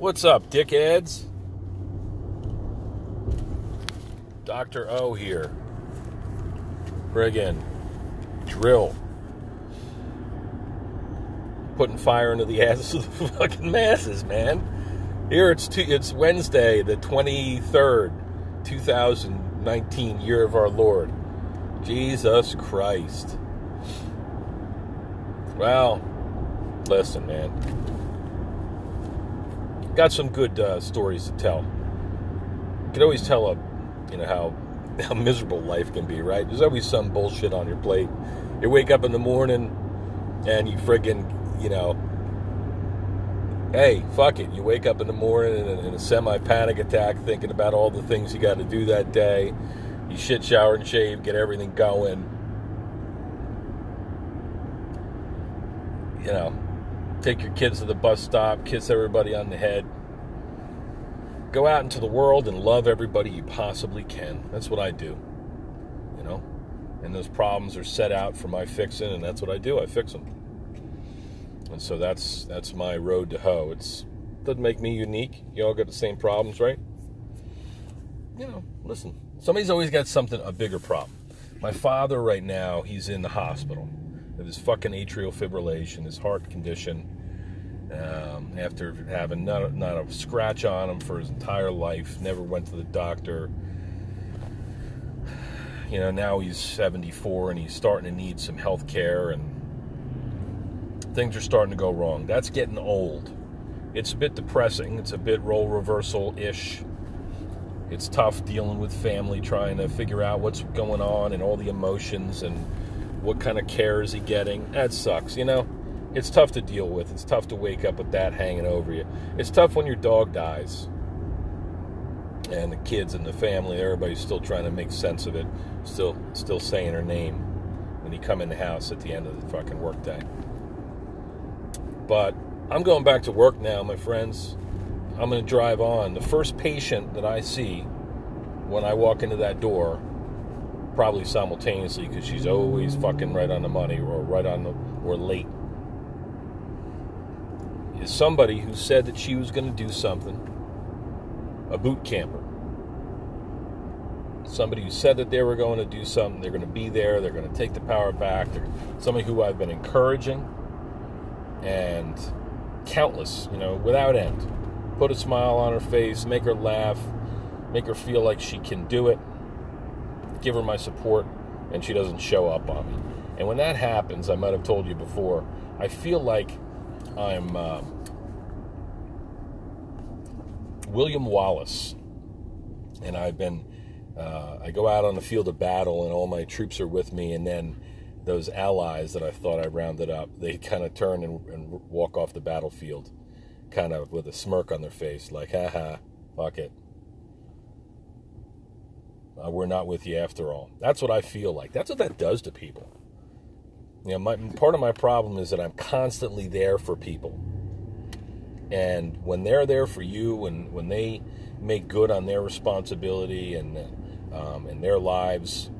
What's up, dickheads? Dr. O here. Friggin' drill. Putting fire into the asses of the fucking masses, man. Here it's two, it's Wednesday, the 23rd, 2019 year of our Lord. Jesus Christ. Well, listen, man. Got some good uh, stories to tell. You can always tell a, you know how how miserable life can be, right? There's always some bullshit on your plate. You wake up in the morning and you friggin', you know, hey, fuck it. You wake up in the morning in in a semi panic attack thinking about all the things you got to do that day. You shit, shower, and shave, get everything going. You know, take your kids to the bus stop, kiss everybody on the head. Go out into the world and love everybody you possibly can. That's what I do. You know? And those problems are set out for my fixing, and that's what I do. I fix them. And so that's that's my road to hoe. It's doesn't make me unique. You all got the same problems, right? You know, listen. Somebody's always got something a bigger problem. My father right now, he's in the hospital with his fucking atrial fibrillation, his heart condition. Um, after having not, not a scratch on him for his entire life, never went to the doctor. You know, now he's 74 and he's starting to need some health care and things are starting to go wrong. That's getting old. It's a bit depressing. It's a bit role reversal ish. It's tough dealing with family, trying to figure out what's going on and all the emotions and what kind of care is he getting. That sucks, you know? It's tough to deal with. It's tough to wake up with that hanging over you. It's tough when your dog dies and the kids and the family, everybody's still trying to make sense of it, still still saying her name when you come in the house at the end of the fucking workday. But I'm going back to work now, my friends. I'm going to drive on. The first patient that I see when I walk into that door, probably simultaneously because she's always fucking right on the money or right on the or late, is somebody who said that she was going to do something. A boot camper. Somebody who said that they were going to do something. They're going to be there. They're going to take the power back. Somebody who I've been encouraging and countless, you know, without end. Put a smile on her face, make her laugh, make her feel like she can do it, give her my support, and she doesn't show up on me. And when that happens, I might have told you before, I feel like I'm uh, William Wallace, and I've been. Uh, I go out on the field of battle, and all my troops are with me, and then those allies that I thought I rounded up, they kind of turn and, and walk off the battlefield, kind of with a smirk on their face, like, haha, fuck it. Uh, we're not with you after all. That's what I feel like. That's what that does to people. You know, my, part of my problem is that I'm constantly there for people. And when they're there for you and when they make good on their responsibility and um, in their lives,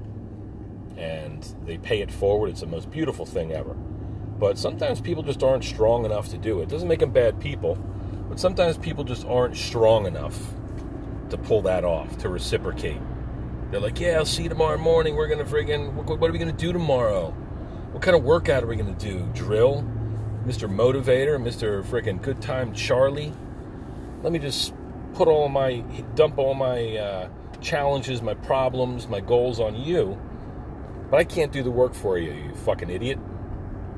and they pay it forward. It's the most beautiful thing ever. But sometimes people just aren't strong enough to do it. It doesn't make them bad people, but sometimes people just aren't strong enough to pull that off, to reciprocate. They're like, yeah, I'll see you tomorrow morning. We're to friggin', what are we to do tomorrow? What kind of workout are we to do? Drill? Mr. Motivator? Mr. friggin' Good Time Charlie? Let me just put all my, dump all my uh, challenges, my problems, my goals on you but I can't do the work for you, you fucking idiot.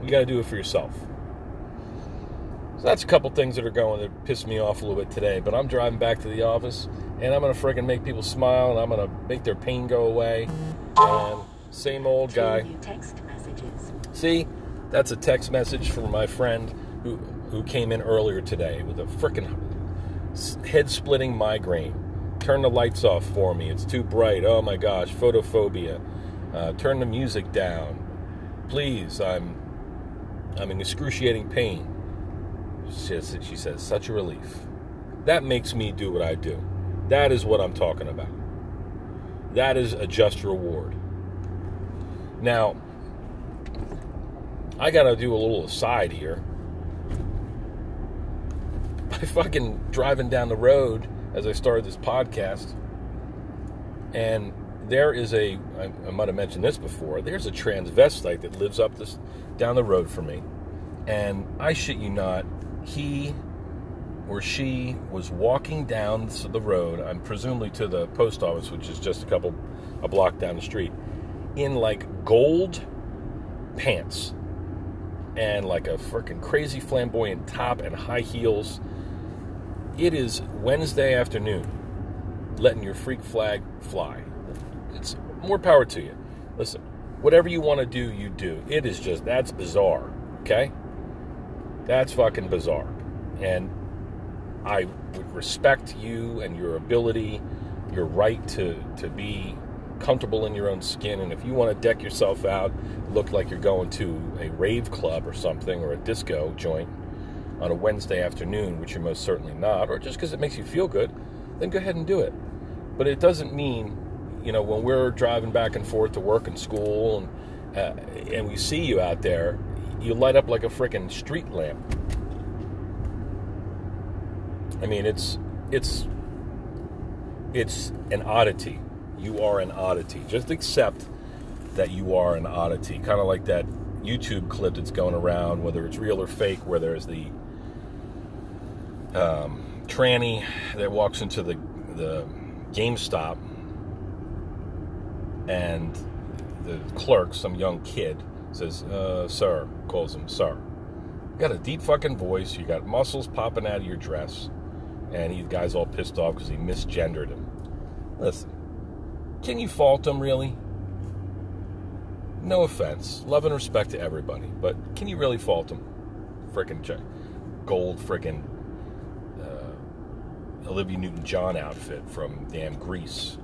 You got to do it for yourself. So that's a couple things that are going that piss me off a little bit today. But I'm driving back to the office, and I'm gonna freaking make people smile, and I'm gonna make their pain go away. And same old guy. See, that's a text message from my friend who who came in earlier today with a freaking head-splitting migraine. Turn the lights off for me. It's too bright. Oh my gosh, photophobia. Uh, turn the music down, please. I'm I'm in excruciating pain. She says, she says, such a relief. That makes me do what I do. That is what I'm talking about. That is a just reward. Now, I got to do a little aside here. by fucking driving down the road as I started this podcast, and there is a I, I might have mentioned this before. There's a transvestite that lives up this down the road from me, and I shit you not, he or she was walking down the road. I'm presumably to the post office, which is just a couple a block down the street, in like gold pants and like a freaking crazy flamboyant top and high heels. It is Wednesday afternoon, letting your freak flag fly. It's more power to you. Listen, whatever you want to do, you do. It is just, that's bizarre, okay? That's fucking bizarre. And I would respect you and your ability, your right to, to be comfortable in your own skin. And if you want to deck yourself out, look like you're going to a rave club or something or a disco joint on a Wednesday afternoon, which you're most certainly not, or just because it makes you feel good, then go ahead and do it. But it doesn't mean, you know, when we're driving back and forth to work and school and uh, and we see you out there, you light up like a freaking street lamp. I mean, it's it's it's an oddity you are an oddity. Just accept that you are an oddity. Kind of like that YouTube clip that's going around, whether it's real or fake, where there's the um, tranny that walks into the the GameStop and the clerk, some young kid, says, uh, "Sir," calls him "Sir." You got a deep fucking voice. You got muscles popping out of your dress, and he, guy's all pissed off because he misgendered him. Listen, can you fault him really? No offense. Love and respect to everybody. But can you really fault them? Frickin' gold frickin' uh, Olivia Newton John outfit from damn Grease.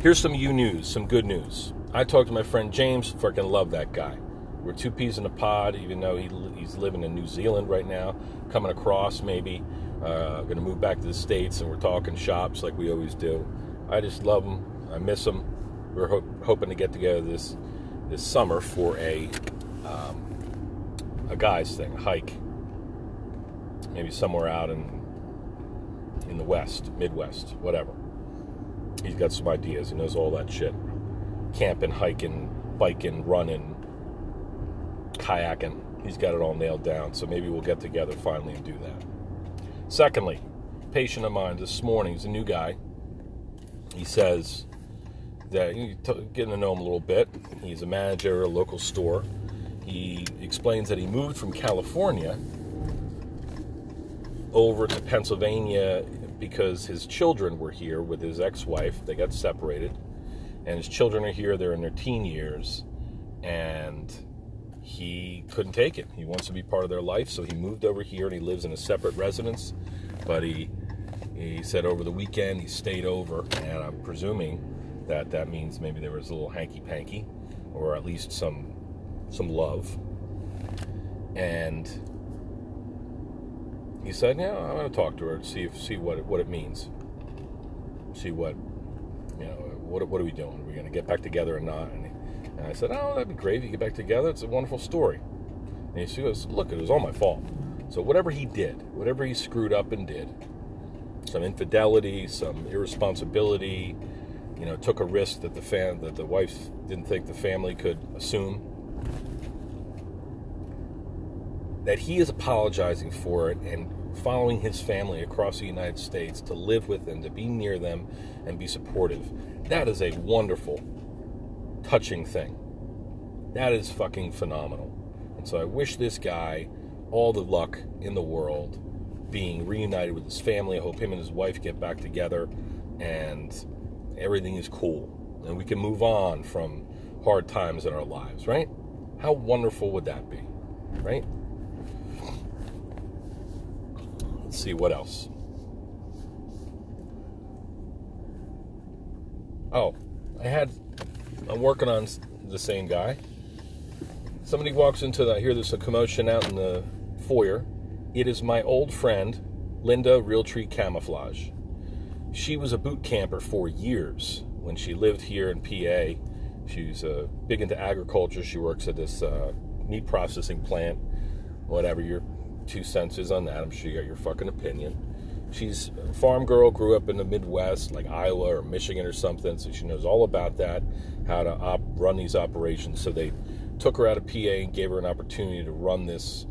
Here's some U news, some good news. I talked to my friend James, freaking love that guy. We're two peas in a pod, even though he, he's living in New Zealand right now, coming across maybe. Uh, going to move back to the States, and we're talking shops like we always do. I just love them. I miss them. We're ho- hoping to get together this this summer for a um, a guys thing, a hike, maybe somewhere out in in the West, Midwest, whatever. He's got some ideas. He knows all that shit. Camping, hiking, biking, running, kayaking. He's got it all nailed down. So maybe we'll get together finally and do that. Secondly, patient of mine this morning, he's a new guy he says that getting to know him a little bit. He's a manager at a local store. He explains that he moved from California over to Pennsylvania because his children were here with his ex-wife. They got separated, and his children are here. They're in their teen years, and he couldn't take it. He wants to be part of their life, so he moved over here and he lives in a separate residence. But he he said over the weekend he stayed over, and I'm presuming that that means maybe there was a little hanky panky, or at least some some love. And he said, "Yeah, I'm going to talk to her and see if see what it, what it means. See what you know. What what are we doing? Are we going to get back together or not?" And, and I said, "Oh, that'd be great if you get back together. It's a wonderful story." And he goes, "Look, it was all my fault. So whatever he did, whatever he screwed up and did." some infidelity, some irresponsibility. You know, took a risk that the fan that the wife didn't think the family could assume. That he is apologizing for it and following his family across the United States to live with them, to be near them, and be supportive. That is a wonderful, touching thing. That is fucking phenomenal. And so I wish this guy all the luck in the world being reunited with his family. I hope him and his wife get back together and everything is cool and we can move on from hard times in our lives, right? How wonderful would that be, right? Let's see what else. Oh, I had, I'm working on the same guy. Somebody walks into the, I hear there's a commotion out in the foyer it is my old friend, Linda Realtree Camouflage. She was a boot camper for years when she lived here in PA. She's uh, big into agriculture. She works at this uh, meat processing plant. Whatever, you're two cents is on that. I'm sure you got your fucking opinion. She's a farm girl, grew up in the Midwest, like Iowa or Michigan or something, so she knows all about that, how to op- run these operations. So they took her out of PA and gave her an opportunity to run this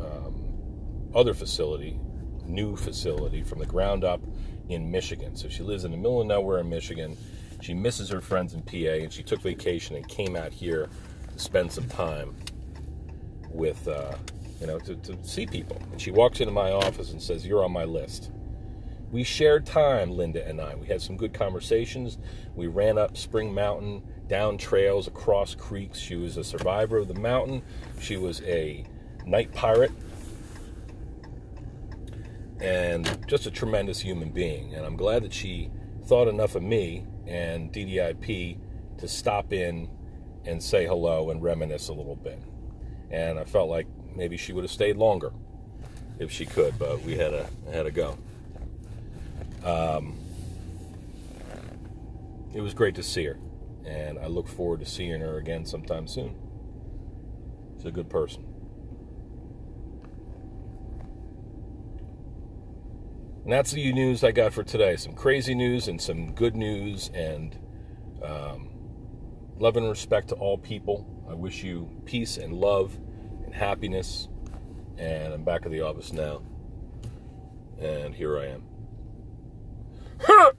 um, other facility, new facility from the ground up in Michigan. So she lives in the middle of nowhere in Michigan. She misses her friends in PA, and she took vacation and came out here to spend some time with, uh, you know, to, to see people. And she walks into my office and says, You're on my list. We shared time, Linda and I. We had some good conversations. We ran up Spring Mountain, down trails, across creeks. She was a survivor of the mountain. She was a night pirate and just a tremendous human being. And I'm glad that she thought enough of me and DDIP to stop in and say hello and reminisce a little bit. And I felt like maybe she would have stayed longer if she could, but we had to had to go. Um, it was great to see her, and I look forward to seeing her again sometime soon. She's a good person. And that's the news I got for today. Some crazy news and some good news, and um, love and respect to all people. I wish you peace and love and happiness. And I'm back at the office now. And here I am. Huh.